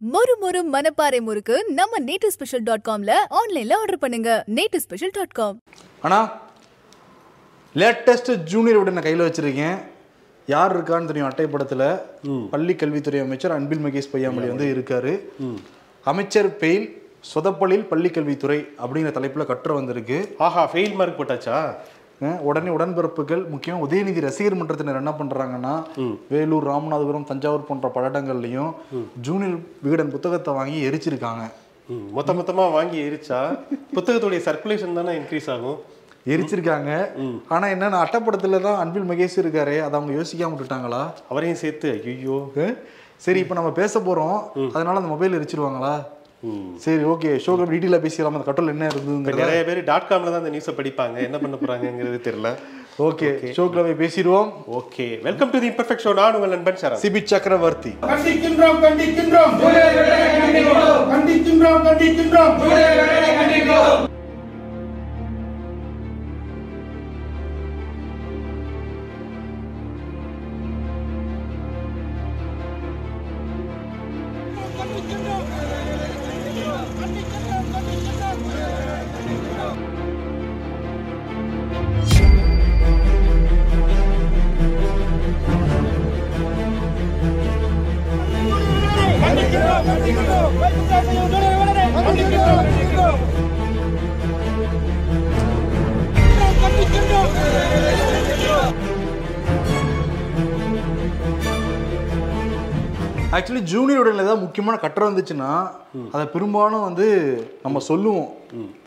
மொறு மொறு மனப்பாறை முறுக்கு நம்ம நேட்டு ஸ்பெஷல் டாட் காம்ல ஆன்லைன்ல ஆர்டர் பண்ணுங்க. நேட்டு ஸ்பெஷல் டாட் காம் அண்ணா லேட்டஸ்ட் ஜூனியர் விட நான் கையில் வச்சிருக்கேன் யார் இருக்கான்னு தெரியும் அட்டைப்படத்தில். பள்ளி கல்வித்துறை அமைச்சர் அன்பில் மகேஷ் பொய்யாமொழி வந்து இருக்காரு. அமைச்சர் பெயில் சொதப்பலில் பள்ளி கல்வித்துறை அப்படிங்கிற தலைப்பில் கட்டுரை வந்திருக்கு. ஆஹா ஃபெயில் மார்க் போட்டாச்சா? உடனே உடன்பிறப்புகள் முக்கியம் உதயநிதி ரசிகர் மன்றத்தினர் என்ன பண்றாங்கன்னா வேலூர் ராமநாதபுரம் தஞ்சாவூர் போன்ற பல இடங்கள்லையும் ஜூனியர் விகடன் புத்தகத்தை வாங்கி எரிச்சிருக்காங்க. மொத்த மொத்தமா வாங்கி எரிச்சா புத்தகத்துடைய சர்க்குலேஷன் தானே இன்க்ரீஸ் ஆகும்? எரிச்சிருக்காங்க. ஆனா என்னன்னா அட்டப்படத்துல தான் அன்பில் மகேஷ் இருக்காரு அதை அவங்க யோசிக்காம விட்டுட்டாங்களா? அவரையும் சேர்த்து ஐயோ சரி இப்போ நம்ம பேச போறோம். அதனால அந்த மொபைல் எரிச்சிருவாங்களா? சரி ஓகே. ஷோக்கு டீட்டெயிலாக பேசிடலாம். அந்த கட்டல் என்ன இப்ப இருந்ததுங்கிறத நிறைய பேர் டாட் காம்ல தான் அந்த நியூஸை படிப்பாங்க. என்ன பண்ண போறாங்கங்கிறது தெரியல. ஓகே ஷோக்கில் போய் பேசிடுவோம். Okay. Welcome to the imperfect show நான் உங்கள் நண்பன் சரண். சிபி சக்கரவர்த்தி. கண்டிக்கின்றோம் கண்டிக்கின்றோம். கண்டிக்கின்றோம் கண்டிக்கின்றோம். ஆக்சுவலி ஜூனியர் உடலில் ஏதாவது முக்கியமான கட்டுரை வந்துச்சுன்னா அதை பெரும்பாலும் வந்து நம்ம சொல்லுவோம்.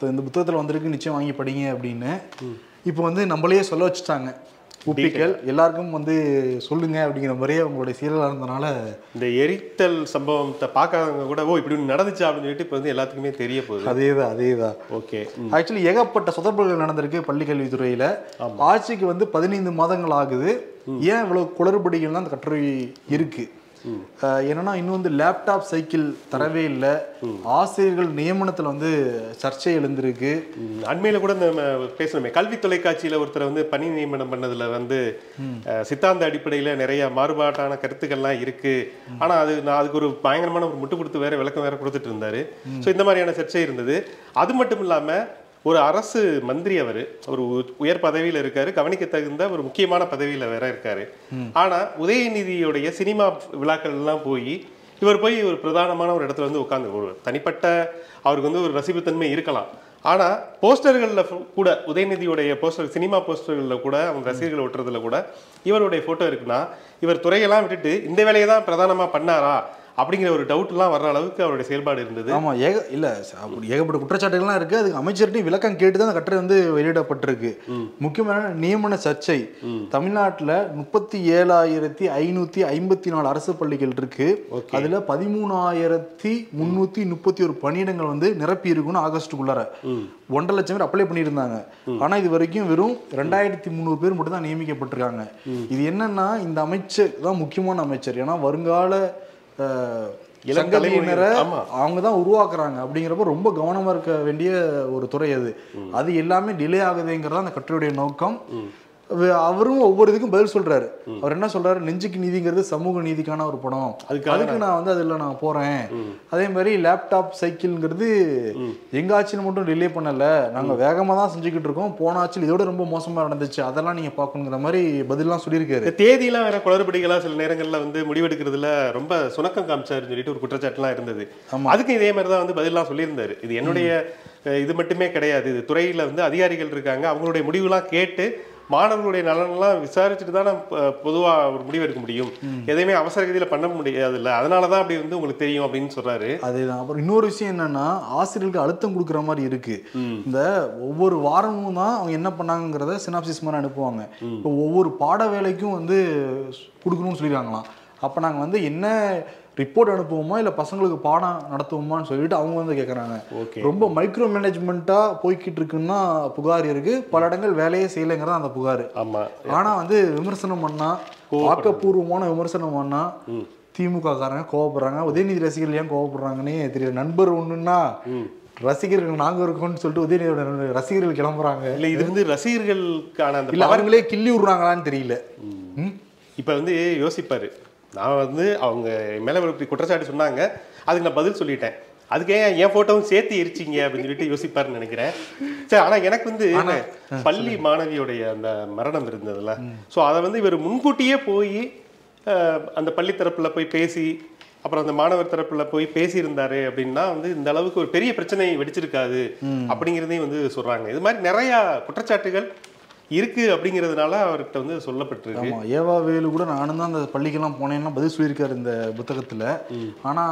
இந்த புத்தகத்தில் வந்திருக்கு நிச்சயம் வாங்கி படிங்க அப்படின்னு. இப்போ வந்து நம்மளையே சொல்ல வச்சுட்டாங்க. உப்பிக்கல் எல்லாருக்கும் வந்து சொல்லுங்க அப்படிங்கிற மாதிரியே அவங்களுடைய சீரலாக இருந்தனால இந்த எரித்தல் சம்பவத்தை பார்க்காதவங்க கூட ஓ இப்படி நடந்துச்சா? அப்படின்னு சொல்லிட்டு இப்போ வந்து எல்லாத்துக்குமே தெரிய போகுது. அதே தான் அதே தான் ஓகே ஆக்சுவலி ஏகப்பட்ட சொதப்பல்கள் நடந்திருக்கு பள்ளி கல்வித்துறையில ஆட்சிக்கு வந்து பதினைந்து மாதங்கள் ஆகுது. ஏன் இவ்வளவு குளறுபடிகள்லாம் அந்த கட்டுரை இருக்கு? அஹ் என்னன்னா இன்னும் வந்து லேப்டாப் சைக்கிள் தரவே இல்லை. ஆசிரியர்கள் நியமனத்துல வந்து சர்ச்சை எழுந்திருக்கு. அண்மையில கூட நம்ம பேசணுமே கல்வி தொலைக்காட்சியில ஒருத்தரை வந்து பணி நியமனம் பண்ணதுல வந்து சித்தாந்த அடிப்படையில நிறைய மாறுபாட்டான கருத்துக்கள்லாம் இருக்கு. ஆனா அது நான் அதுக்கு ஒரு பயங்கரமான ஒரு முட்டு கொடுத்து வேற விளக்கம் வேற கொடுத்துட்டு இருந்தாரு. ஸோ இந்த மாதிரியான சர்ச்சை இருந்தது. அது மட்டும் இல்லாம ஒரு அரசு மந்திரி அவர் ஒரு உயர் பதவியில இருக்காரு கவனிக்க தகுந்த ஒரு முக்கியமான பதவியில வேற இருக்காரு. ஆனா உதயநிதியுடைய சினிமா விழாக்கள் எல்லாம் போய் இவர் போய் ஒரு பிரதானமான ஒரு இடத்துல வந்து உட்காந்து ஒரு தனிப்பட்ட அவருக்கு வந்து ஒரு ரசிப்புத்தன்மை இருக்கலாம். ஆனா போஸ்டர்களில் கூட உதயநிதியுடைய போஸ்டர் சினிமா போஸ்டர்களில் கூட அவங்க ரசிகர்கள் ஒட்டுறதுல கூட இவருடைய போட்டோ இருக்குன்னா இவர் துறையெல்லாம் விட்டுட்டு இந்த வேலையை தான் பிரதானமா பண்ணாரா? அப்படிங்கிற ஒரு டவுட்லாம் வர்ற அளவுக்கு அவருடைய செயல்பாடு இருந்தது. ஆமா ஏக இல்ல அப்படி ஏகப்பட்ட குற்றச்சாட்டுகள்லாம் இருக்கு. அதுக்கு அமைச்சர்கிட்டையும் விளக்கம் கேட்டு தான் அந்த கட்டுரை வந்து வெளியிடப்பட்டிருக்கு. முக்கியமான நியமன சர்ச்சை. தமிழ்நாட்டுல முப்பத்தி ஏழாயிரத்தி ஐநூத்தி ஐம்பத்தி நாலு அரசு பள்ளிகள் இருக்கு. அதுல பதிமூணாயிரத்தி முன்னூத்தி முப்பத்தி ஒரு பணியிடங்கள் வந்து நிரப்பி இருக்குன்னு ஆகஸ்டுக்குள்ளார ஒன்றரை லட்சம் பேர் அப்ளை பண்ணியிருந்தாங்க. ஆனா இது வரைக்கும் வெறும் ரெண்டாயிரத்தி முந்நூறு பேர் மட்டும் தான் நியமிக்கப்பட்டிருக்காங்க இது என்னன்னா இந்த அமைச்சர் தான் முக்கியமான அமைச்சர். ஏன்னா வருங்கால சங்கதியினரை. அவங்க தான் உருவாக்குறாங்க அப்படிங்கிறப்ப ரொம்ப கவனமா இருக்க வேண்டிய ஒரு துறை அது. அது எல்லாமே டிலே ஆகுதுங்கிறது அந்த கட்டுரையுடைய நோக்கம். அவரும் ஒவ்வொரு இதுக்கும் பதில் சொல்றாரு. அவர் என்ன சொல்றாரு? நெஞ்சுக்கு நீதிங்கிறது சமூக நீதிக்கான ஒரு படம். அதுக்கு நான் வந்து அதுல நான் போறேன். அதே மாதிரி லேப்டாப் சைக்கிள்ங்கிறது எங்க ஆட்சியில் மட்டும் டிலே பண்ணல. நாங்க வேகமா தான் செஞ்சுக்கிட்டு இருக்கோம். போன ஆட்சியில் இதோட ரொம்ப மோசமா நடந்துச்சு. அதெல்லாம் நீங்க பார்க்கணுங்கிற மாதிரி பதிலாம் சொல்லியிருக்காரு. தேதியெல்லாம் வேற குளறுபடிகளா சில நேரங்கள்ல வந்து முடிவெடுக்கிறதுல ரொம்ப சுணக்கம் காமிச்சாருன்னு சொல்லிட்டு ஒரு குற்றச்சாட்டுலாம் இருந்தது. அதுக்கு இதே மாதிரி தான் வந்து பதிலாம் சொல்லியிருந்தாரு. இது என்னுடைய இது மட்டுமே கிடையாது. இது துறையில வந்து அதிகாரிகள் இருக்காங்க. அவங்களுடைய முடிவுலாம் கேட்டு மாணவர்களுடைய நலனெல்லாம் விசாரிச்சுட்டு தான் நம்ம பொதுவா ஒரு முடிவு எடுக்க முடியும் எதையுமே அவசர கதியில பண்ண முடியாது இல்ல அதனால தான் அப்படி வந்து உங்களுக்கு தெரியும் அப்படின்னு சொல்றாரு. அதேதான். அப்புறம் இன்னொரு விஷயம் என்னன்னா ஆசிரியர்களுக்கு அழுத்தம் கொடுக்குற மாதிரி இருக்கு. இந்த ஒவ்வொரு வாரமும் தான் அவங்க என்ன பண்ணாங்கிறத சினாப்சிஸ் மாதிரி அனுப்புவாங்க. இப்போ ஒவ்வொரு பாட வேலைக்கும் வந்து கொடுக்கணும்னு சொல்லிடுறாங்களாம் அப்போ நாங்கள் வந்து என்ன ரிப்போர்ட் அனுப்புவோமா இல்லை பசங்களுக்கு பாடம் நடத்துவோமான்னு சொல்லிட்டு அவங்க வந்து கேட்குறாங்க Okay. ரொம்ப மைக்ரோ மேனேஜ்மெண்ட்டாக போய்கிட்டு இருக்குன்னா புகார் இருக்கு. பல இடங்கள் வேலையே செய்யலைங்கிறதா அந்த புகார். ஆமா. ஆனா வந்து விமர்சனம் பண்ணா ஆக்கப்பூர்வமான விமர்சனம் பண்ணா திமுக காரங்க கோவப்படுறாங்க. உதயநிதி ரசிகர்கள் ஏன் கோவப்படுறாங்கன்னே தெரியல. நண்பர் ஒண்ணுன்னா ரசிகர்கள் நாங்க இருக்கோம்னு சொல்லிட்டு உதயநிதியோட ரசிகர்கள் கிளம்புறாங்க. இல்ல இது வந்து ரசிகர்களுக்கான இல்ல அவங்களே கிள்ளி விடுறாங்களான்னு தெரியல? இப்ப வந்து யோசிப்பாரு. நான் வந்து அவங்க மேல இப்படி குற்றச்சாட்டு சொன்னாங்க. அதுக்கு நான் பதில் சொல்லிட்டேன். அதுக்கு ஏன் என் போட்டோவும் சேர்த்து எரிச்சிங்க அப்படின்னு சொல்லிட்டு யோசிப்பாருன்னு நினைக்கிறேன். சரி ஆனா எனக்கு வந்து பள்ளி மாணவியுடைய அந்த மரணம் இருந்ததுல சோ அதை வந்து இவர் முன்கூட்டியே போய் அஹ், அந்த பள்ளி தரப்புல போய் பேசி அப்புறம் அந்த மாணவர் தரப்புல போய் பேசியிருந்தாரு அப்படின்னா வந்து இந்த அளவுக்கு ஒரு பெரிய பிரச்சனை வெடிச்சிருக்காது அப்படிங்கிறதையும் வந்து சொல்றாங்க. இது மாதிரி நிறைய குற்றச்சாட்டுகள் இருக்கு அப்படிங்கிறதுனால அவர்கிட்ட வந்து சொல்லப்பட்டிருக்கு. ஆமா ஏவா வேலு கூட நானும் தான் அந்த பள்ளிக்கெல்லாம் போனேன்னா பதில் சொல்லியிருக்காரு இந்த புத்தகத்துல. ஆனா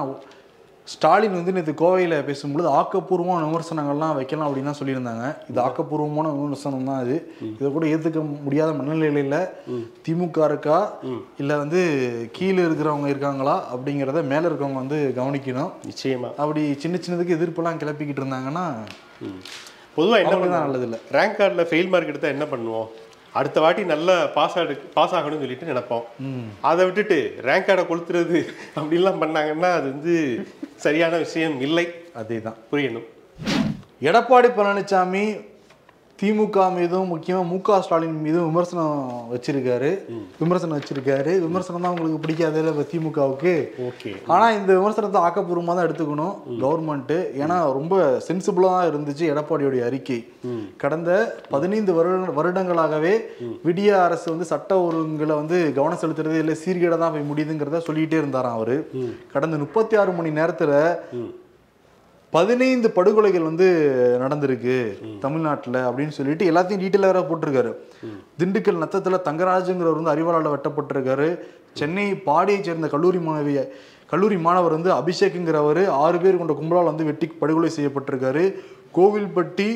ஸ்டாலின் வந்து நேற்று கோவையில் பேசும்பொழுது ஆக்கப்பூர்வமான விமர்சனங்கள்லாம் வைக்கலாம் அப்படின்னு தான் சொல்லியிருந்தாங்க. இது ஆக்கப்பூர்வமான விமர்சனம் தான் இது இதை கூட ஏற்றுக்க முடியாத மனநிலையில திமுக இருக்கா? இல்லை வந்து கீழே இருக்கிறவங்க இருக்காங்களா? அப்படிங்கிறத மேலே இருக்கவங்க வந்து கவனிக்கணும். நிச்சயமா. அப்படி சின்ன சின்னதுக்கு எதிர்ப்பெல்லாம் கிளப்பிக்கிட்டு இருந்தாங்கன்னா பொதுவா என்ன பண்ணுவோம்? நல்லது இல்லை. ரேங்க் கார்டில் ஃபெயில் மார்க் எடுத்தா என்ன பண்ணுவோம்? அடுத்த வாட்டி நல்லா பாஸ் ஆடு பாஸ் ஆகணும்னு சொல்லிட்டு நினைப்போம். அதை விட்டுட்டு ரேங்க் கார்டை கொளுத்துறது அப்படிலாம் பண்ணாங்கன்னா அது வந்து சரியான விஷயம் இல்லை. அதே தான் புரியணும். எடப்பாடி பழனிசாமி திமுக மீதும் முக்கியமா மு க ஸ்டாலின் மீதும் விமர்சனம் வச்சிருக்காரு. விமர்சனம் வச்சிருக்காரு. விமர்சனம் தான் உங்களுக்கு பிடிக்காது இப்போ திமுகவுக்கு. ஓகே. ஆனா இந்த விமர்சனத்தை ஆக்கப்பூர்வமாக தான் எடுத்துக்கணும் கவர்மெண்ட் ஏன்னா ரொம்ப சென்சிபிளா தான் இருந்துச்சு எடப்பாடியோடைய அறிக்கை. கடந்த பதினைந்து வருட வருடங்களாகவே விடிய அரசு வந்து சட்ட ஒழுங்குல வந்து கவனம் செலுத்துறது இல்லை சீர்கேட தான் போய் முடியுதுங்கிறத சொல்லிட்டே இருந்தாராம் அவரு. கடந்த முப்பத்தி ஆறு மணி நேரத்துல பதினைந்து படுகொலைகள் வந்து நடந்திருக்கு தமிழ்நாட்டில் அப்படின்னு சொல்லிட்டு எல்லாத்தையும் டீட்டெயிலாக வேற போட்டிருக்காரு. திண்டுக்கல் நத்தத்தில் தங்கராஜுங்கிறவர் வந்து அறிவாளால் வெட்டப்பட்டிருக்காரு. சென்னை பாடியை சேர்ந்த கல்லூரி மாணவிய கல்லூரி மாணவர் வந்து அபிஷேக்குங்கிறவர் ஆறு பேர் கொண்ட கும்பலால் வந்து வெட்டி படுகொலை செய்யப்பட்டிருக்காரு. கோவில்பட்டி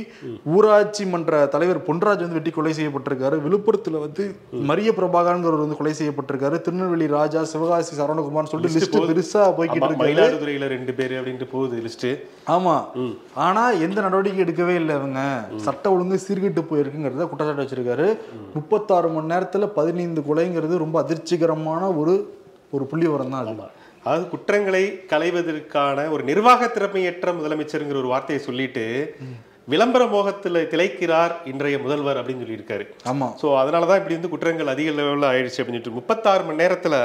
ஊராட்சி மன்ற தலைவர் பொன்ராஜ் வந்து வெட்டி கொலை செய்யப்பட்டிருக்காரு. விழுப்புரத்துல வந்து மரிய பிரபாகரங்கிறவர் வந்து கொலை செய்யப்பட்டிருக்காரு. திருநெல்வேலி ராஜா சிவகாசி சரவணகுமார்னு சொல்லிட்டு லிஸ்ட் பெருசா போய்கிட்டு இருக்கு மயிலாடுதுறையில ரெண்டு பேர் அப்படின்ட்டு போகுது லிஸ்ட் ஆமா. ஆனா எந்த நடவடிக்கை எடுக்கவே இல்லை இவங்க சட்ட ஒழுங்கு சீர்கெட்டு போயிருக்குங்கிறத குற்றச்சாட்டு வச்சிருக்காரு. முப்பத்தாறு மணி நேரத்துல பதினைந்து கொலைங்கிறது ரொம்ப அதிர்ச்சிகரமான ஒரு ஒரு புள்ளி விவரம் தான் அது அதாவது குற்றங்களை களைவதற்கான ஒரு நிர்வாக திறமையற்ற முதலமைச்சருங்கிற ஒரு வார்த்தையை சொல்லிட்டு விளம்பர மோகத்துல திளைக்கிறார் இன்றைய முதல்வர் அப்படின்னு சொல்லியிருக்காரு. ஆமா. ஸோ அதனால தான் இப்படி வந்து குற்றங்கள் அதிக லெவலில் ஆயிடுச்சு அப்படின்னு சொல்லிட்டு முப்பத்தாறு மணி நேரத்தில்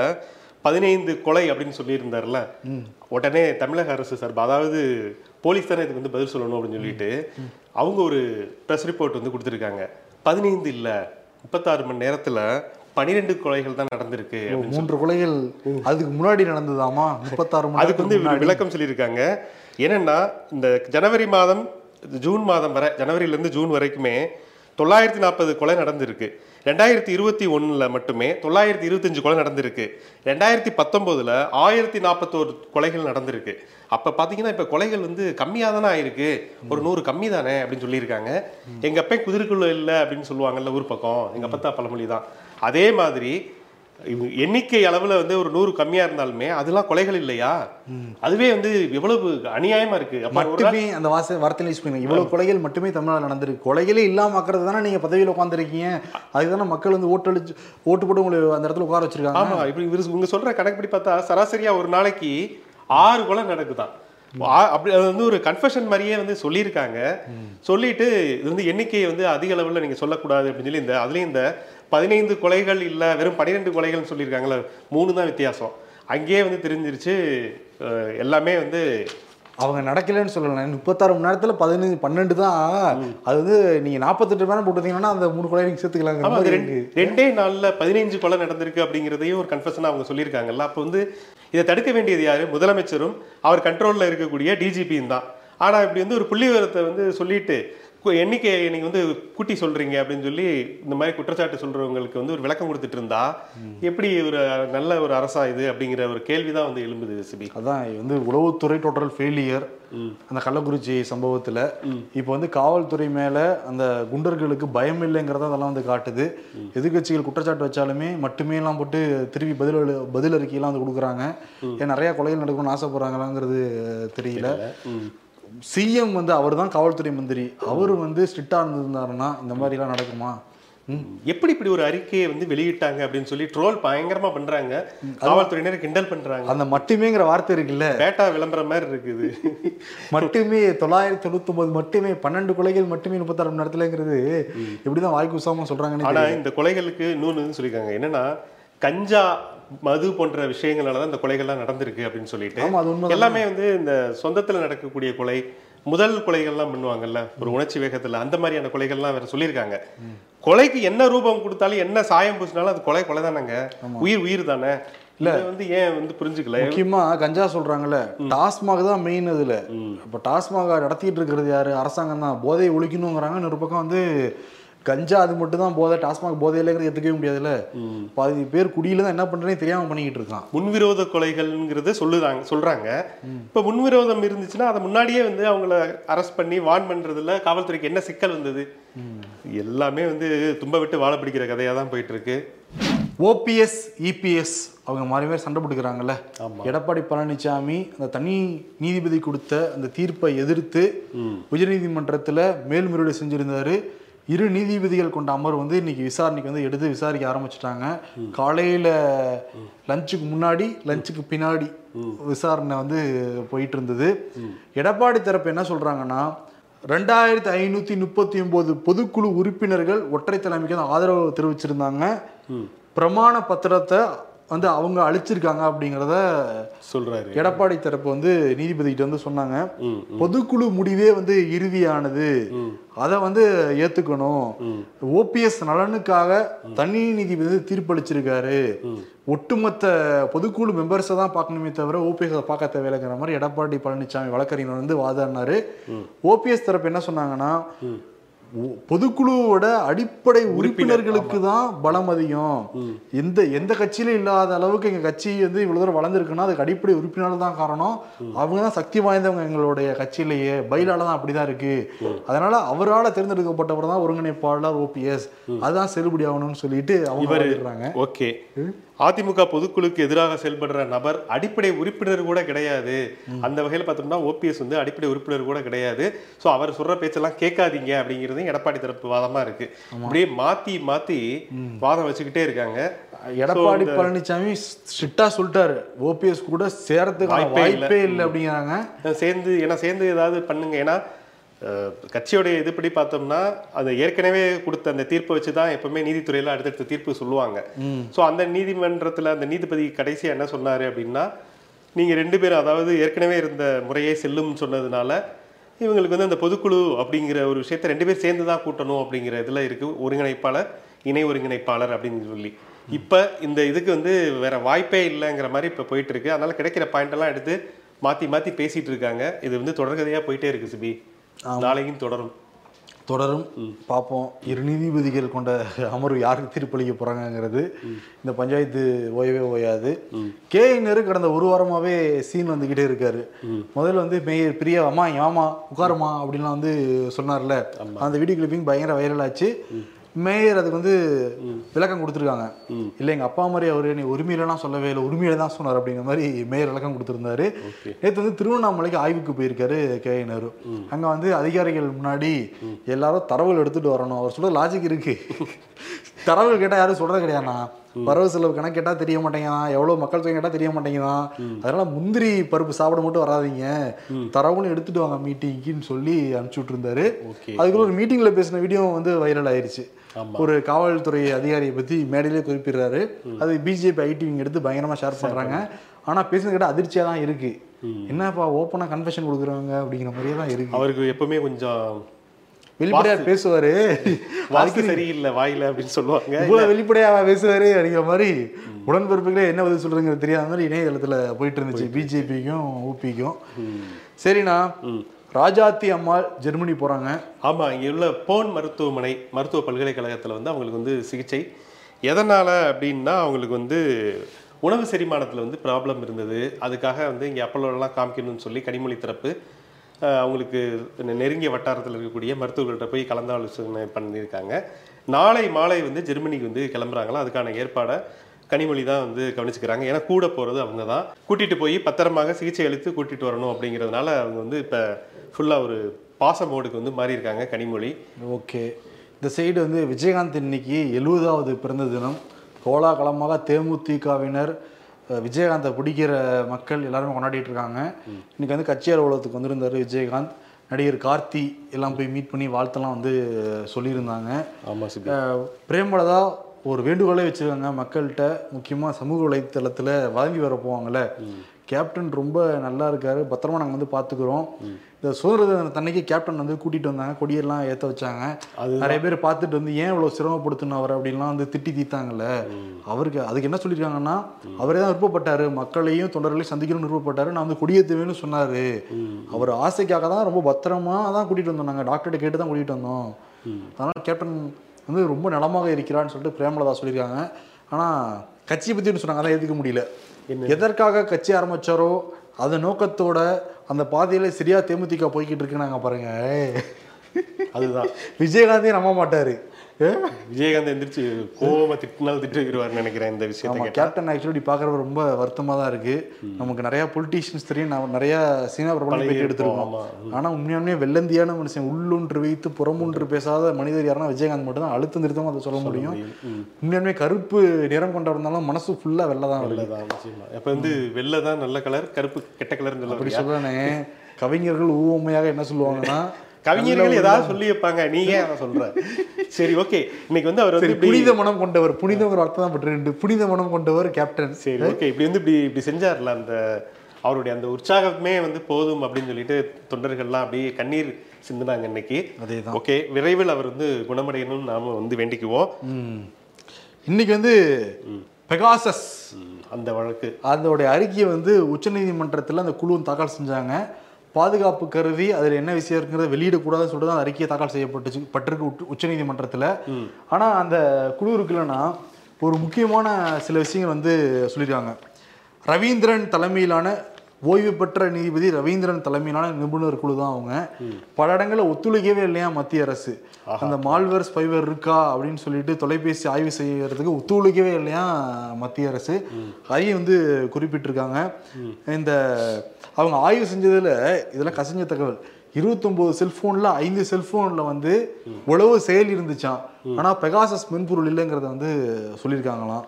பதினைந்து கொலை அப்படின்னு சொல்லியிருந்தார்ல உடனே தமிழக அரசு சார்பு அதாவது போலீஸ் தானே இதுக்கு வந்து பதில் சொல்லணும் அப்படின்னு சொல்லிட்டு அவங்க ஒரு ப்ரெஸ் ரிப்போர்ட் வந்து கொடுத்துருக்காங்க. பதினைந்து இல்லை முப்பத்தாறு மணி நேரத்தில் பனிரெண்டு கொலைகள் தான் நடந்திருக்கு மூன்று கொலைகள். அதுக்கு முன்னாடி நடந்ததாமா? முப்பத்தாறு அதுக்கு வந்து விளக்கம் சொல்லியிருக்காங்க. என்னன்னா இந்த ஜனவரி மாதம் ஜூன் மாதம் வரை ஜனவரியிலேருந்து ஜூன் வரைக்குமே தொள்ளாயிரத்தி நாற்பது கொலை நடந்திருக்கு. ரெண்டாயிரத்தி இருபத்தி ஒண்ணுல மட்டுமே தொள்ளாயிரத்தி இருபத்தஞ்சு கொலை நடந்திருக்கு. ரெண்டாயிரத்தி பத்தொம்போதுல ஆயிரத்தி நாற்பத்தோரு கொலைகள் நடந்திருக்கு. அப்ப பாத்தீங்கன்னா இப்ப கொலைகள் வந்து கம்மியா தானே ஆயிருக்கு. ஒரு நூறு கம்மி தானே அப்படின்னு சொல்லியிருக்காங்க. எங்க அப்பன் குதிரைக்குள்ள இல்லை அப்படின்னு சொல்லுவாங்கல்ல ஊர் பக்கம். எங்க அப்பத்தா பழமொழி தான் அதே மாதிரி எண்ணிக்கை அளவுல வந்து ஒரு நூறு கம்மியா இருந்தாலுமே அதெல்லாம் கொலைகள் இல்லையா? அதுவே வந்து எவ்வளவு அநியாயமா இருக்கு. மட்டுமே அந்த வாச வார்த்தையில யூஸ் பண்ணுங்க. இவ்வளவு கொலைகள் மட்டுமே தமிழ்நாடு நடந்திருக்கு. கொலைகளே இல்லாம ஆக்குறது தானே நீங்க பதவியில உட்காந்துருக்கீங்க அதுக்கு தானே மக்கள் வந்து ஓட்டு அளிச்சு ஓட்டு போட்டு உங்களை அந்த இடத்துல உட்கார வச்சிருக்காங்க. ஆமா. இப்படி இவரு உங்க சொல்ற கணக்குப்படி பார்த்தா சராசரியா ஒரு நாளைக்கு ஆறு கொலை நடக்குதான். அப்படி அது வந்து ஒரு கன்ஃபெஷன் மாதிரியே வந்து சொல்லியிருக்காங்க. சொல்லிட்டு இது வந்து எண்ணிக்கையை வந்து அதிக அளவுல நீங்க சொல்லக்கூடாது அப்படின்னு சொல்லி இந்த அதுலயும் இந்த பதினைந்து கொலைகள் இல்ல வெறும் பன்னிரெண்டு கொலைகள்னு சொல்லியிருக்காங்கல்ல மூணு தான் வித்தியாசம். அங்கேயே வந்து தெரிஞ்சிருச்சு எல்லாமே வந்து அவங்க நடக்கலைன்னு சொல்லலாம் முப்பத்தாறு மணி நேரத்துல பதினஞ்சு பன்னெண்டு தான். அது வந்து நீங்க நாற்பத்தெட்டு மணி நேரம் போட்டுருந்தீங்கன்னா அந்த மூணு கொலை நீங்க சேர்த்துக்கலாங்க ரெண்டு ரெண்டே நாள்ல பதினைஞ்சு கொலை நடந்திருக்கு அப்படிங்கிறதையும் ஒரு கன்ஃபெஷனா அவங்க சொல்லியிருக்காங்கல்ல. அப்போ வந்து இதை தடுக்க வேண்டியது யாரு? முதலமைச்சரும் அவர் கண்ட்ரோல்ல இருக்கக்கூடிய டிஜிபியும் தான். ஆனா இப்படி வந்து ஒரு புள்ளி விவரத்தை வந்து சொல்லிட்டு கு- எண்ணிக்கையை நீங்க வந்து கூட்டி சொல்றீங்க அப்படின்னு சொல்லி இந்த மாதிரி குற்றச்சாட்டு சொல்றவங்களுக்கு வந்து ஒரு விளக்கம் கொடுத்துட்டு இருந்தா எப்படி ஒரு நல்ல ஒரு அரசா இது அப்படிங்கிற ஒரு கேள்விதான் வந்து எழும்புது சிபி. அதான் வந்து உளவுத்துறை டோட்டல் ஃபெயிலியர் அந்த கள்ளக்குறிச்சி சம்பவத்துல. இப்போ வந்து காவல்துறை மேல அந்த குண்டர்களுக்கு பயம் இல்லைங்கிறத அதெல்லாம் வந்து காட்டுது. எதிர்க்கட்சிகள் குற்றச்சாட்டு வச்சாலுமே மட்டுமே எல்லாம் போட்டு திருப்பி பதில் பதில் அறிக்கையெல்லாம் வந்து கொடுக்குறாங்க. ஏன் நிறைய கொலைகள் நடக்கணும்னு ஆசைப்படுறாங்களாங்கிறது தெரியல. சிஎம் வந்து அவர் தான் காவல்துறை மந்திரி. அவர் வந்து ஸ்ட்ரிக்டா இருந்திருந்தாருன்னா இந்த மாதிரி எல்லாம் நடக்குமா. எப்படி இப்படி ஒரு அறிக்கையை வந்து வெளியிட்டாங்க அப்படின்னு சொல்லி ட்ரோல் பயங்கரமா பண்றாங்க. காவல்துறையினர் கிண்டல் பண்றாங்க. அந்த மட்டுமேங்கிற வார்த்தை இருக்குல்ல? பேட்டா விளம்பரம் மாதிரி இருக்குது. மட்டுமே தொள்ளாயிரத்தி தொண்ணூத்தி மட்டுமே பன்னெண்டு கொலைகள் மட்டுமே முப்பத்தாறு மணி நேரத்துலங்கிறது எப்படிதான் வாய்க்கு உசாம சொல்றாங்கன்னு ஆனா. இந்த கொலைகளுக்கு இன்னொன்னு சொல்லியிருக்காங்க. என்னன்னா கஞ்சா மது போன்ற விஷயங்களால தான் இந்த கொலைகள்லாம் நடந்திருக்கு அப்படின்னு சொல்லிட்டு. எல்லாமே வந்து இந்த சொந்தத்துல நடக்கக்கூடிய கொலை முதல் கொலைகள்லாம் பண்ணுவாங்கல்ல ஒரு உணர்ச்சி வேகத்துல அந்த மாதிரியான கொலைகள்லாம் வேற சொல்லியிருக்காங்க. கொலைக்கு என்ன ரூபம் கொடுத்தாலும் என்ன சாயம் பூசினாலும் அது கொலை கொலை தானேங்க. உயிர் உயிர் தானே. இல்ல. வந்து ஏன் வந்து புரிஞ்சுக்கல? முக்கியமா கஞ்சா சொல்றாங்கல்ல டாஸ்மாக் தான் மெயின் இதுல. இப்ப டாஸ்மாக் நடத்திட்டு இருக்கிறது யாரு? அரசாங்கம் தான். போதையை ஒழிக்கணுங்கிறாங்க இன்னொரு பக்கம் வந்து கஞ்சா அது மட்டும் தான் போதை டாஸ்மாக் போதை இல்லைங்கிறது ஏத்துக்கவே முடியாதுல்ல. பாதி பேர் குடியில தான் என்ன பண்றேனே தெரியாம பண்ணிக்கிட்டு இருக்கான். முன்விரோத கொலைகள்ங்கிறது சொல்லுதாங்க சொல்றாங்க. இப்ப முன்விரோதம் இருந்துச்சுன்னா அதை முன்னாடியே வந்து அவங்கள அரெஸ்ட் பண்ணி வார்ன் பண்றதுல காவல்துறைக்கு என்ன சிக்கல் வந்தது? எல்லாமே வந்து தும்ப விட்டு வாழ பிடிக்கிற கதையா தான் போயிட்டு இருக்கு ஓபிஎஸ் இபிஎஸ் அவங்க மாறி மாறி சண்டை போட்டுக்கிறாங்கல்ல. எடப்பாடி பழனிசாமி அந்த தனி நீதிபதி கொடுத்த அந்த தீர்ப்பை எதிர்த்து உயர்நீதிமன்றத்தில் மேல்முறையீடு செஞ்சிருந்தாரு. இரு நீதிபதிகள் கொண்ட அமர்வு வந்து இன்னைக்கு விசாரணைக்கு வந்து எடுத்து விசாரிக்க ஆரம்பிச்சிட்டாங்க. காலையில லஞ்சுக்கு முன்னாடி லஞ்சுக்கு பின்னாடி விசாரணை வந்து போயிட்டு இருந்தது எடப்பாடி தரப்பு என்ன சொல்றாங்கன்னா ரெண்டாயிரத்தி ஐநூத்தி முப்பத்தி ஒன்பது பொதுக்குழு உறுப்பினர்கள் ஒற்றை தலைமைக்கு வந்து ஆதரவு தெரிவிச்சிருந்தாங்க. பிரமாண பத்திரத்தை வந்து அவங்க அழிச்சிருக்காங்க அப்படிங்கிறத சொல்றாரு. எடப்பாடி தரப்பு வந்து நீதிபதிகிட்ட வந்து சொன்னாங்க. பொதுக்குழு முடிவே வந்து இறுதியானது. அதை வந்து ஏத்துக்கணும். ஓபிஎஸ் நலனுக்காக தனி நீதிபதி தீர்ப்பளிச்சிருக்காரு. ஒட்டுமொத்த பொதுக்குழு மெம்பர்ஸை தான் பார்க்கணுமே தவிர ஓபிஎஸ் பார்க்க தேவையில்லைங்கிற மாதிரி எடப்பாடி பழனிசாமி வழக்கறிஞர் வந்து வாதாடினாரு. ஓபிஎஸ் தரப்பு என்ன சொன்னாங்கன்னா பொதுக்குழுவோட அடிப்படை உறுப்பினர்களுக்கு தான் பலம் அதிகம். எந்த எந்த கட்சியிலும் இல்லாத அளவுக்கு எங்க கட்சி வந்து இவ்வளவு தூரம் வளர்ந்துருக்குன்னா அதுக்கு அடிப்படை உறுப்பினர்கள் தான் காரணம். அவங்க தான் சக்தி வாய்ந்தவங்க எங்களுடைய கட்சியிலேயே. பயிலால தான் அப்படிதான் இருக்கு. அதனால அவரால் தேர்ந்தெடுக்கப்பட்டவர் தான் ஒருங்கிணைப்பாளர் ஓபிஎஸ் அதுதான் செல்லுபடி ஆகணும்னு சொல்லிட்டு அவங்க ஓகே. அதிமுக பொதுக்குழுக்கு எதிராக செயல்படுற நபர் அடிப்படை உறுப்பினர் கூட கிடையாது. அந்த வகையில் பார்த்தோம்னா ஓபிஎஸ் வந்து அடிப்படை உறுப்பினர் கூட கிடையாது. ஸோ அவர் சொல்ற பேச்செல்லாம் கேட்காதீங்க அப்படிங்கிறது எடப்பாடி தரப்பு வாதமா இருக்கு. அப்படியே மாத்தி மாத்தி வாதம் வச்சுக்கிட்டே இருக்காங்க. எடப்பாடி பழனிசாமி ஸ்ட்ரிக்டா சொல்லிட்டாரு. ஓபிஎஸ் கூட சேரத்துக்கான வாய்ப்பே இல்ல. அப்படிங்கிறாங்க. சேர்ந்து ஏன்னா சேர்ந்து ஏதாவது பண்ணுங்க. ஏன்னா கட்சியோடைய இதுபடி பார்த்தோம்னா அது ஏற்கனவே கொடுத்த அந்த தீர்ப்பை வச்சு தான் எப்பவுமே நீதித்துறையில அடுத்தடுத்த தீர்ப்பு சொல்லுவாங்க. ஸோ அந்த நீதிமன்றத்துல அந்த நீதிபதி கடைசியா என்ன சொன்னாரு அப்படின்னா நீங்க ரெண்டு பேரும் அதாவது ஏற்கனவே இருந்த முறையே செல்லும்னு சொன்னதுனால இவங்களுக்கு வந்து அந்த பொதுக்குழு அப்படிங்கிற ஒரு விஷயத்த ரெண்டு பேர் சேர்ந்து தான் கூட்டணும் அப்படிங்கிற இதுல இருக்கு. ஒருங்கிணைப்பாளர் இணை ஒருங்கிணைப்பாளர் அப்படின்னு சொல்லி. இப்ப இந்த இதுக்கு வந்து வேற வாய்ப்பே இல்லைங்கிற மாதிரி இப்ப போயிட்டு இருக்கு. அதனால கிடைக்கிற பாயிண்ட் எல்லாம் எடுத்து மாத்தி மாத்தி பேசிட்டு இருக்காங்க. இது வந்து தொடர்கதையா போயிட்டே இருக்கு சிபி. நாளைக்கும் தொடரும். தொடரும். பார்ப்போம். இரு நீதிபதிகள் கொண்ட அமர்வு யாருக்கு தீர்ப்பளிக்க போறாங்கங்கிறது இந்த பஞ்சாயத்து ஓயவே ஓயாது. கே நேரு கடந்த ஒரு வாரமாவே சீன் வந்துகிட்டே இருக்காரு. முதல்ல வந்து மேயர் பிரியா அம்மா வாமா உட்காருமா அப்படின்லாம் வந்து சொன்னார்ல. அந்த வீடியோ கிளிப்பிங் பயங்கர வைரல் ஆச்சு. மேயர் அதுக்கு வந்து விளக்கம் கொடுத்துருக்காங்க. இல்லை எங்க அப்பா மாதிரி அவரு நீ உரிமையிலலாம் சொல்லவே இல்லை உரிமையில தான் சொன்னார் அப்படிங்கிற மாதிரி மேயர் விளக்கம் கொடுத்துருந்தாரு. நேற்று வந்து திருவண்ணாமலைக்கு ஆய்வுக்கு போயிருக்காரு கே. நேரு. அங்க வந்து அதிகாரிகள் முன்னாடி எல்லாரும் தரவுகள் எடுத்துட்டு வரணும். அவர் சொல்ற லாஜிக் இருக்கு. தரவுகள் கேட்டா யாரும் சொல்றது கிடையாதுண்ணா. வரவு செலவு கணக்கு கேட்டா தெரிய மாட்டேங்கிறான் எவ்வளவு மக்கள் தொகை கேட்டா தெரிய மாட்டேங்கிறான் அதனால முந்திரி பருப்பு சாப்பிட மட்டும் வராதீங்க. தரவுன்னு எடுத்துட்டு வாங்க மீட்டிங்க்குன்னு சொல்லி அனுப்பிச்சு விட்டுருந்தாரு. அதுக்குள்ள ஒரு மீட்டிங்ல பேசின வீடியோ வந்து வைரல் ஆயிருச்சு. ஒரு காவல்துறை அதிகாரியை பத்தி மேடையிலே குறிப்பிடுறாரு. அது பிஜேபி ஐடிவிங்க எடுத்து பயங்கரமா ஷேர் பண்றாங்க. ஆனா பேசுனது கேட்ட அதிர்ச்சியா தான் இருக்கு. என்னப்பா ஓப்பனா கன்ஃபெஷன் கொடுக்குறவங்க அப்படிங்கிற மாதிரியே தான் இருக்கு. அவருக்கு எப்பவுமே கொஞ்சம் வெளிப்படையா பேசுவாரு. வாக்கு சரியில்லை வாயில அப்படின்னு சொல்லுவாங்க. இவ்வளவு வெளிப்படையா பேசுவாரு அப்படிங்கிற மாதிரி உடன்பிறப்புகளே என்ன பதில் சொல்றதுங்கிறது தெரியாத மாதிரி இணையதளத்துல போயிட்டு இருந்துச்சு. பிஜேபிக்கும் ஊபிக்கும் சரிண்ணா. ராஜாத்தி அம்மாள் ஜெர்மனி போறாங்க. ஆமா இங்க உள்ள போன் மருத்துவமனை மருத்துவ பல்கலைக்கழகத்துல வந்து அவங்களுக்கு வந்து சிகிச்சை. எதனால அப்படின்னா அவங்களுக்கு வந்து உணவு செரிமானத்துல வந்து ப்ராப்ளம் இருந்தது. அதுக்காக வந்து இங்க அப்பல்லோலாம் காமிக்கணும்னு சொல்லி கனிமொழி தரப்பு அவங்களுக்கு நெருங்கிய வட்டாரத்தில் இருக்கக்கூடிய மருத்துவர்கள்ட்ட போய் கலந்தாலோசனை பண்ணியிருக்காங்க. நாளை மாலை வந்து ஜெர்மனிக்கு வந்து கிளம்புறாங்களா அதுக்கான ஏற்பாடை கனிமொழி தான் வந்து கவனிச்சுக்கிறாங்க. ஏன்னா கூட போகிறது அவங்க தான். கூட்டிகிட்டு போய் பத்திரமாக சிகிச்சை அளித்து கூட்டிகிட்டு வரணும் அப்படிங்கிறதுனால அவங்க வந்து இப்போ ஃபுல்லாக ஒரு பாச மோடுக்கு வந்து மாறி இருக்காங்க கனிமொழி. ஓகே. இந்த சைடு வந்து விஜயகாந்த் இன்னைக்கு எழுபதாவது பிறந்த தினம். கோலாகலமாக தேமுதிகவினர் விஜயகாந்தை பிடிக்கிற மக்கள் எல்லாருமே கொண்டாடிட்டு இருக்காங்க இன்னைக்கு வந்து கட்சி அலுவலகத்துக்கு வந்திருந்தாரு விஜயகாந்த். நடிகர் கார்த்தி எல்லாம் போய் மீட் பண்ணி வாழ்த்தெல்லாம் வந்து சொல்லியிருந்தாங்க. ஆமாம் பிரேமலதா ஒரு வேண்டுகோளே வச்சுருக்காங்க மக்கள்கிட்ட. முக்கியமாக சமூக வலைத்தளத்தில் வதந்தி வர போவாங்கல்ல. கேப்டன் ரொம்ப நல்லா இருக்காரு. பத்திரமா நாங்கள் வந்து பார்த்துக்குறோம். இந்த சுதந்திர தின தன்னைக்கு கேப்டன் வந்து கூட்டிகிட்டு வந்தாங்க கொடியெல்லாம் ஏற்ற வச்சாங்க. நிறைய பேர் பார்த்துட்டு வந்து ஏன் இவ்வளோ சிரமப்படுத்தணும் அவர்? அப்படின்லாம் வந்து திட்டி தீத்தாங்கல்ல அவருக்கு அதுக்கு என்ன சொல்லியிருக்காங்கன்னா அவரே தான் விருப்பப்பட்டாரு. மக்களையும் தொண்டர்களையும் சந்திக்கணும்னு விருப்பப்பட்டாரு. நான் வந்து கொடியேற்றுவேன்னு சொன்னாரு. அவர் ஆசைக்காக தான் ரொம்ப பத்திரமா தான் கூட்டிகிட்டு வந்தோம் நாங்கள் டாக்டர்கிட்ட கேட்டு தான் கூட்டிகிட்டு வந்தோம். அதனால் கேப்டன் வந்து ரொம்ப நலமாக இருக்கிறான்னு சொல்லிட்டு பிரேமலதா சொல்லியிருக்காங்க. ஆனால் கட்சியை பற்றி சொன்னாங்க. அதான் ஏற்றுக்க முடியல. எதற்காக கட்சி ஆரம்பிச்சாரோ அந்த நோக்கத்தோட அந்த பாதையில் சரியாக தேமுதிக போய்கிட்டு இருக்குனாங்க பாருங்க. அதுதான். விஜயகாந்தே நம்ப மாட்டார். விஜயகாந்த் எந்திரிச்சு கோவமா திட்டினாலும் திட்டுவார்னு நினைக்கிறேன் இந்த விஷயத்தை கேட்டா. கேப்டன் ஆக்சுவலி பார்க்குறப்ப ரொம்ப வருத்தமா தான் இருக்கு. நமக்கு நிறைய பொலிட்டீஷியன்ஸ் தெரியும். நம்ம நிறைய சினிமா பிரபலம் எடுத்திருக்கோம். ஆனா உண்மையாலுமே வெள்ளந்தியான மனுஷன் உள்ளொன்று வைத்து புறமொன்று பேசாத மனிதர் யாருன்னா விஜயகாந்த் மட்டும் தான் அழுத்தம் திருத்தமா அதை சொல்ல முடியும். உண்மையாலுமே கருப்பு நிறம் கொண்டா இருந்தாலும் மனசு ஃபுல்லா வெள்ளை தான் வெள்ளை தான் நிச்சயமா. அப்ப வந்து வெள்ளை தான் நல்ல கலர் கருப்பு கெட்ட கலர்னு சொல்ல அப்படி சொல்றானே கவிஞர்கள் ஊமையாக என்ன சொல்லுவாங்கன்னா கவிஞர்கள் ஏதாவது சொல்லி வைப்பாங்க நீங்க ஏன் அதை சொல்ற. சரி ஓகே. இன்னைக்கு வந்து அவர் வந்து புனித மனம் கொண்டவர் புனிதங்கிற அர்த்தம் தான் பட்டு புனித மனம் கொண்டவர் கேப்டன் சரி ஓகே. இப்படி வந்து இப்படி இப்படி செஞ்சார்ல அந்த அவருடைய அந்த உற்சாகமே வந்து போதும் அப்படின்னு சொல்லிட்டு தொண்டர்கள்லாம் அப்படியே கண்ணீர் சிந்துனாங்க இன்னைக்கு. அதேதான். ஓகே விரைவில் அவர் வந்து குணமடையணும்னு நாம வந்து வேண்டிக்குவோம். இன்னைக்கு வந்து பெகாசஸ் அந்த வழக்கு. அதோடைய அறிக்கையை வந்து உச்சநீதிமன்றத்தில் அந்த குழு தாக்கல் செஞ்சாங்க. பாதுகாப்பு கருதி அதில் என்ன விஷயம் இருக்குங்கிறத வெளியிடக்கூடாதுன்னு சொல்லிட்டு தான் அறிக்கையை தாக்கல் செய்யப்பட்டுச்சு. பட்டிருக்கு உச்ச- உச்சநீதிமன்றத்தில். ஆனால் அந்த குழு இருக்குல்லன்னா ஒரு முக்கியமான சில விஷயங்கள் வந்து சொல்லியிருக்காங்க ரவீந்திரன் தலைமையிலான ஓய்வு பெற்ற நீதிபதி ரவீந்திரன் தலைமையிலான நிபுணர் குழு தான் அவங்க. பல இடங்களில் ஒத்துழைக்கவே இல்லையா மத்திய அரசு? அந்த மால்வேர் ஸ்பைவேர் இருக்கா அப்படின்னு சொல்லிட்டு தொலைபேசி ஆய்வு செய்யறதுக்கு ஒத்துழைக்கவே இல்லையா மத்திய அரசு? அதையும் வந்து குறிப்பிட்டிருக்காங்க. இந்த அவங்க ஆய்வு செஞ்சதுல இதெல்லாம் கசிஞ்ச தகவல். இருபத்தொம்போது செல்போன்ல ஐந்து செல்போன்ல வந்து உளவு செயல் இருந்துச்சாம். ஆனா பெகாசஸ் மென்பொருள் இல்லைங்கிறத வந்து சொல்லியிருக்காங்களாம்.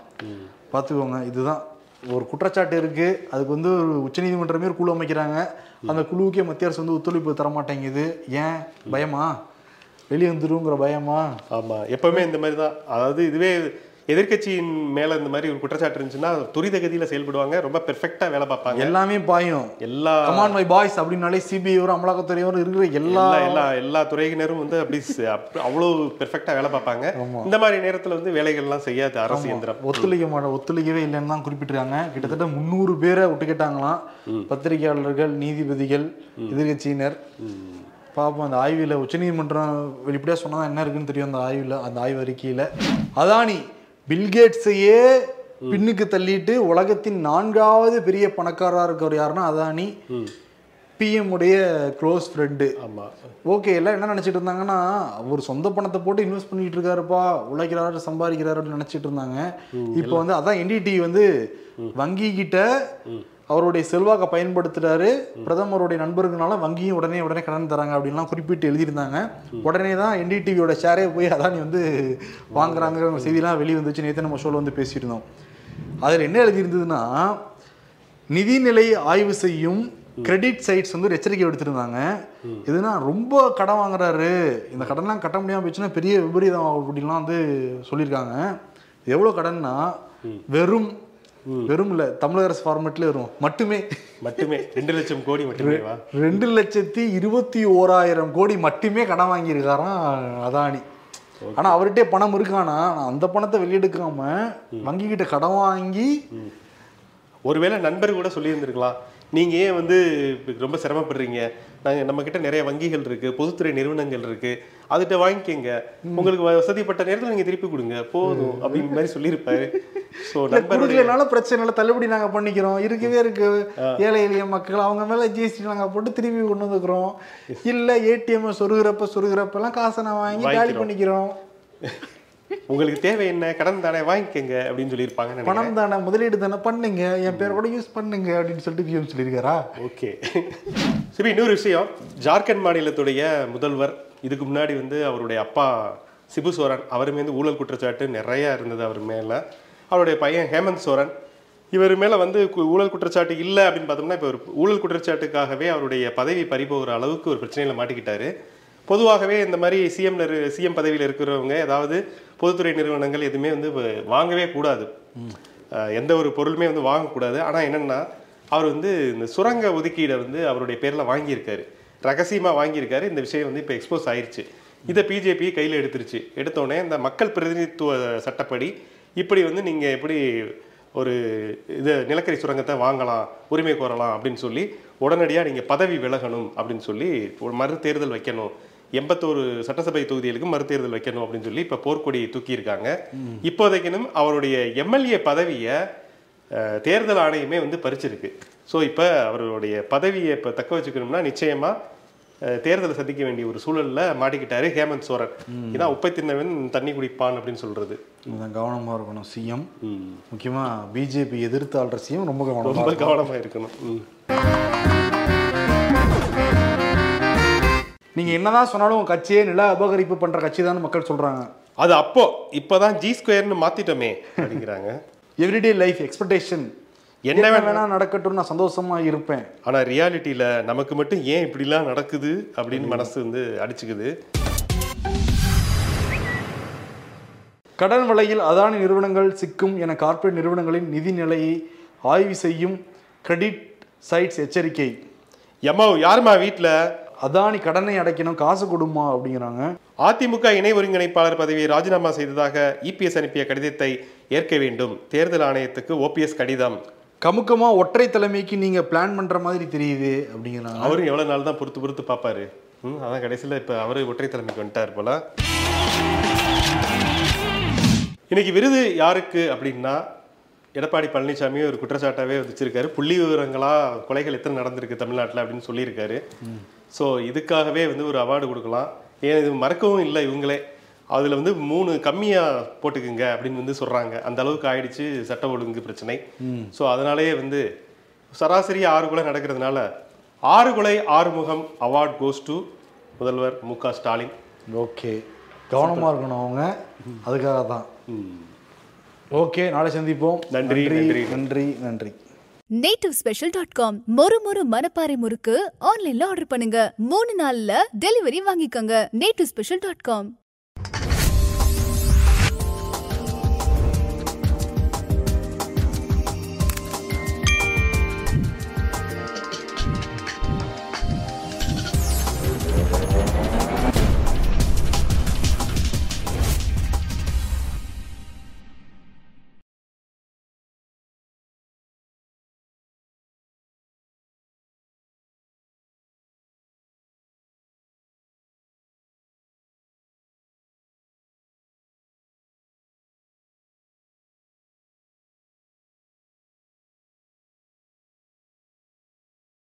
பார்த்துக்கோங்க இதுதான். ஒரு குற்றச்சாட்டு இருக்கு. அதுக்கு வந்து ஒரு உச்சநீதிமன்றமே ஒரு குழு அமைக்கிறாங்க. அந்த குழுவுக்கே மத்திய அரசு வந்து ஒத்துழைப்பு தர மாட்டேங்குது ஏன்? பயமா? வெளியே வந்துருங்கிற பயமா? ஆமா. எப்பவுமே இந்த மாதிரி தான் அதாவது இதுவே எதிர்க்கட்சியின் மேல இந்த மாதிரி ஒரு குற்றச்சாட்டு இருந்துச்சுன்னா துரித கதியில செயல்படுவாங்க. ரொம்ப பெர்ஃபெக்ட்டா வேலை பார்ப்பாங்க. எல்லாமே பாயும். எல்லா கமான் மை பாய்ஸ் அப்படின்னாலே சிபிஐ வரும் அமலாக்கத்துறை வரும் இருக்கிற எல்லா எல்லா எல்லா துறையினரும் வந்து அப்படி அவ்வளவு பெர்ஃபெக்ட்டா வேலை பார்ப்பாங்க. இந்த மாதிரி நேரத்துல வந்து வேலைகள்லாம் செய்யாது அரசு இயந்திரம். ஒத்துழைக்க ஒத்துழைக்கவே இல்லைன்னு தான் குறிப்பிட்டிருக்காங்க. கிட்டத்தட்ட முந்நூறு பேரை விட்டுக்கிட்டாங்களாம் பத்திரிகையாளர்கள் நீதிபதிகள் எதிர்க்கட்சியினர். பார்ப்போம் அந்த ஆய்வில் உச்சநீதிமன்றம் வெளிப்படையாக சொன்னா என்ன இருக்குன்னு தெரியும் அந்த ஆய்வில் அந்த ஆய்வு அறிக்கையில். அதானி பில்கேட்ஸையே பின்னுக்கு தள்ளிட்டு உலகத்தின் நான்காவது பெரிய பணக்காரராக இருக்கவர் யாருன்னா அதானி. பிஎம் உடைய க்ளோஸ் ஃப்ரெண்டு ஆமா. ஓகே எல்லாம் என்ன நினைச்சிட்டு இருந்தாங்கன்னா அவர் சொந்த பணத்தை போட்டு இன்வெஸ்ட் பண்ணிட்டு இருக்காருப்பா உழைக்கிறாரு சம்பாதிக்கிறாரு அப்படின்னு நினைச்சிட்டு இருந்தாங்க. இப்போ வந்து அதான் என்டிடி வந்து வங்கி கிட்ட அவருடைய செல்வாக்கை பயன்படுத்துறாரு. பிரதமருடைய நண்பர்களால வங்கியும் உடனே உடனே கடன் தராங்க அப்படின்லாம் குறிப்பிட்டு எழுதியிருந்தாங்க. உடனே தான் என்டிடிவியோட ஷேரே போய் அதானி வந்து வாங்குறாங்கிற செய்திலாம் வெளியே வந்துச்சு. நேற்று நம்ம ஷோல வந்து பேசிட்டு இருந்தோம். அதில் என்ன எழுதியிருந்ததுன்னா நிதிநிலை ஆய்வு செய்யும் கிரெடிட் சைட்ஸ் வந்து ஒரு எச்சரிக்கை எடுத்திருந்தாங்க இதுனா ரொம்ப கடன் வாங்குறாரு. இந்த கடன்லாம் கட்ட முடியாம போச்சுன்னா பெரிய விபரீதம் ஆகும் அப்படின்லாம் வந்து சொல்லியிருக்காங்க. எவ்வளோ கடன்னா வெறும் வெறும் இல்லை தமிழக அரசு ஃபார்மேட்ல வரும். மட்டுமே. மட்டுமே. ரெண்டு லட்சம் கோடி மட்டுமே ரெண்டு லட்சத்தி இருபத்தி ஓராயிரம் கோடி மட்டுமே கடன் வாங்கியிருக்காராம் அதானி. ஆனா அவர்கிட்டே பணம் இருக்கானா? ஆனா அந்த பணத்தை வெளியெடுக்காம வங்கி கிட்ட கடன் வாங்கி ஒருவேளை நண்பர் கூட சொல்லியிருந்திருக்கலாம். நீங்க ஏன் வந்து ரொம்ப சிரமப்படுறீங்க? நாங்க நம்ம கிட்ட நிறைய வங்கிகள் இருக்கு பொதுத்துறை நிறுவனங்கள் இருக்கு. அதுகிட்ட வாங்கிக்கங்க. உங்களுக்கு வசதிப்பட்ட நேரத்துல நீங்க திருப்பி கொடுங்க. போதும் அப்படிங்கிற மாதிரி சொல்லியிருப்பாரு. ஸோ கொடுக்கலனால பிரச்சனை இல்லை. தள்ளுபடி நாங்க பண்ணிக்கிறோம். இருக்கவே இருக்கு. ஏழை எளிய மக்கள் அவங்க மேல ஜிஎஸ்டி நாங்க போட்டு திருப்பி கொண்டு வந்துக்கிறோம். இல்ல ஏடிஎம் சொருகிறப்ப சொருகிறப்ப எல்லாம் காசை நான் வாங்கி காலி. பண்ணிக்கிறோம். உங்களுக்கு தேவை என்ன? கடன் தானே வாங்கிக்கங்க அப்படின்னு சொல்லியிருப்பாங்கன்னு நினைக்கிறேன். பணம் தானே முதலீடு தானே பண்ணுங்க. என் பேர் கூட யூஸ் பண்ணுங்க அப்படின்னு சொல்லிட்டு பிஎம் சொல்லியிருக்காரா? ஓகே. சரி இன்னொரு விஷயம். ஜார்க்கண்ட் மாநிலத்துடைய முதல்வர் இதுக்கு முன்னாடி வந்து அவருடைய அப்பா சிபு சோரன் அவர் மீது ஊழல் குற்றச்சாட்டு நிறைய இருந்தது அவர் மேல. அவருடைய பையன் ஹேமந்த் சோரன் இவர் மேல வந்து ஊழல் குற்றச்சாட்டு இல்லை அப்படின்னு பார்த்தோம்னா இப்போ ஒரு ஊழல் குற்றச்சாட்டுக்காகவே அவருடைய பதவி பறிபோகிற அளவுக்கு ஒரு பிரச்சனையில மாட்டிக்கிட்டாரு. பொதுவாகவே இந்த மாதிரி சிஎம்ல சிஎம் பதவியில் இருக்கிறவங்க ஏதாவது பொதுத்துறை நிறுவனங்கள் எதுவுமே வந்து வாங்கவே கூடாது. எந்த ஒரு பொருளுமே வந்து வாங்கக்கூடாது. ஆனால் என்னன்னா அவர் வந்து இந்த சுரங்க ஒதுக்கீடை வந்து அவருடைய பேரில் வாங்கியிருக்காரு. ரகசியமாக வாங்கியிருக்காரு. இந்த விஷயம் வந்து இப்போ எக்ஸ்போஸ் ஆயிருச்சு. இதை பிஜேபி கையில் எடுத்துருச்சு. எடுத்தோடனே இந்த மக்கள் பிரதிநிதித்துவ சட்டப்படி இப்படி வந்து நீங்கள் எப்படி ஒரு இது நிலக்கரி சுரங்கத்தை வாங்கலாம் உரிமை கோரலாம் அப்படின்னு சொல்லி உடனடியாக நீங்கள் பதவி விலகணும் அப்படின்னு சொல்லி ஒரு மறு தேர்தல் வைக்கணும். எண்பத்தோரு சட்டசபை தொகுதிகளுக்கு மறுதேர்தல் வைக்கணும் அப்படின்னு சொல்லி இப்போ போர்க்கொடி தூக்கியிருக்காங்க. இப்போதைக்கினும் அவருடைய எம்எல்ஏ பதவியை தேர்தல் ஆணையமே வந்து பறிச்சிருக்கு. ஸோ இப்போ அவருடைய பதவியை இப்போ தக்க வச்சுக்கணும்னா நிச்சயமா அஹ், தேர்தலை சந்திக்க வேண்டிய ஒரு சூழல்ல மாட்டிக்கிட்டாரு ஹேமந்த் சோரன். இதான் உப்பை தின்னவன் தண்ணி குடிப்பான் அப்படின்னு சொல்றது. கொஞ்சம் கவனமா இருக்கணும் சிஎம். முக்கியமா பிஜேபி எதிர்த்து ஆள்ற சிஎம் ரொம்ப கவனமா ரொம்ப கவனமா இருக்கணும். ம். நீங்க என்னதான் சொன்னாலும் உங்க கட்சியே நில அபகரிப்பு பண்ற கட்சி தான் மக்கள் சொல்றாங்க. அது அப்போ இப்போதான் ஜி ஸ்கொயர்னு மாத்திட்டோமே அப்படிங்கிறாங்க. எவ்ரிடே லைஃப் எக்ஸ்பெக்டேஷன் என்ன வேணா- நடக்கட்டும் நான் சந்தோஷமா இருப்பேன். ஆனா ரியாலிட்டியில நமக்கு மட்டும் ஏன் இப்படிலாம் நடக்குது அப்படின்னு மனசு வந்து அடிச்சுக்குது. கடன் வலையில் அதானி நிறுவனங்கள் சிக்கும் என கார்ப்பரேட் நிறுவனங்களின் நிதி நிலையை ஆய்வு செய்யும் கிரெடிட் சைட்ஸ் எச்சரிக்கை. எம்மா யாரும்மா வீட்ல? அதானி கடனை அடைக்கணும் காசு கொடுமா அப்படிங்கிறாங்க. அதிமுக இணை ஒருங்கிணைப்பாளர் பதவியை ராஜினாமா செய்ததாக இபிஎஸ் அனுப்பிய கடிதத்தை ஏற்க வேண்டும். தேர்தல் ஆணையத்துக்கு ஓபிஎஸ் கடிதம். கமுக்கமா ஒற்றை தலைமைக்கு நீங்க பிளான் பண்ற மாதிரி தெரியுது அப்படிங்கிறாங்க. அவரும் எவ்வளவு நாள் தான் பொறுத்து பொறுத்து பார்ப்பாரு? ம், அதான் கடைசியில இப்ப அவரு ஒற்றை தலைமைக்கு வந்துட்டார் போல. இன்னைக்கு விருது யாருக்கு அப்படின்னா எடப்பாடி பழனிசாமி ஒரு குற்றச்சாட்டாவே வச்சிருக்காரு புள்ளி விவரங்களா கொலைகள் எத்தனை நடந்திருக்கு தமிழ்நாட்டில் அப்படின்னு சொல்லியிருக்காரு. ஸோ இதுக்காகவே வந்து ஒரு அவார்டு கொடுக்கலாம். ஏன் இது மறக்கவும் இல்லை இவங்களே. அதில் வந்து மூணு கம்மியாக போட்டுக்குங்க அப்படின்னு வந்து சொல்கிறாங்க அந்த அளவுக்கு ஆயிடுச்சு சட்ட ஒழுங்கு பிரச்சனை. ஸோ அதனாலேயே வந்து சராசரி ஆறு கொலை நடக்கிறதுனால ஆறு கொலை ஆறுமுகம் அவார்ட் கோஸ் டு முதல்வர் மு க ஸ்டாலின். ஓகே. கவனமா இருக்கணும் அவங்க. அதுக்காக தான். ஓகே நாளை சந்திப்போம். நன்றி, நன்றி. நன்றி. நன்றி நேட்டிவ் ஸ்பெஷல் டாட் காம் மொறு மொறு மனப்பாறை முறுக்கு ஆன்லைன்ல ஆர்டர் பண்ணுங்க. மூணு நாள்ல டெலிவரி வாங்கிக்கோங்க. Native special dot com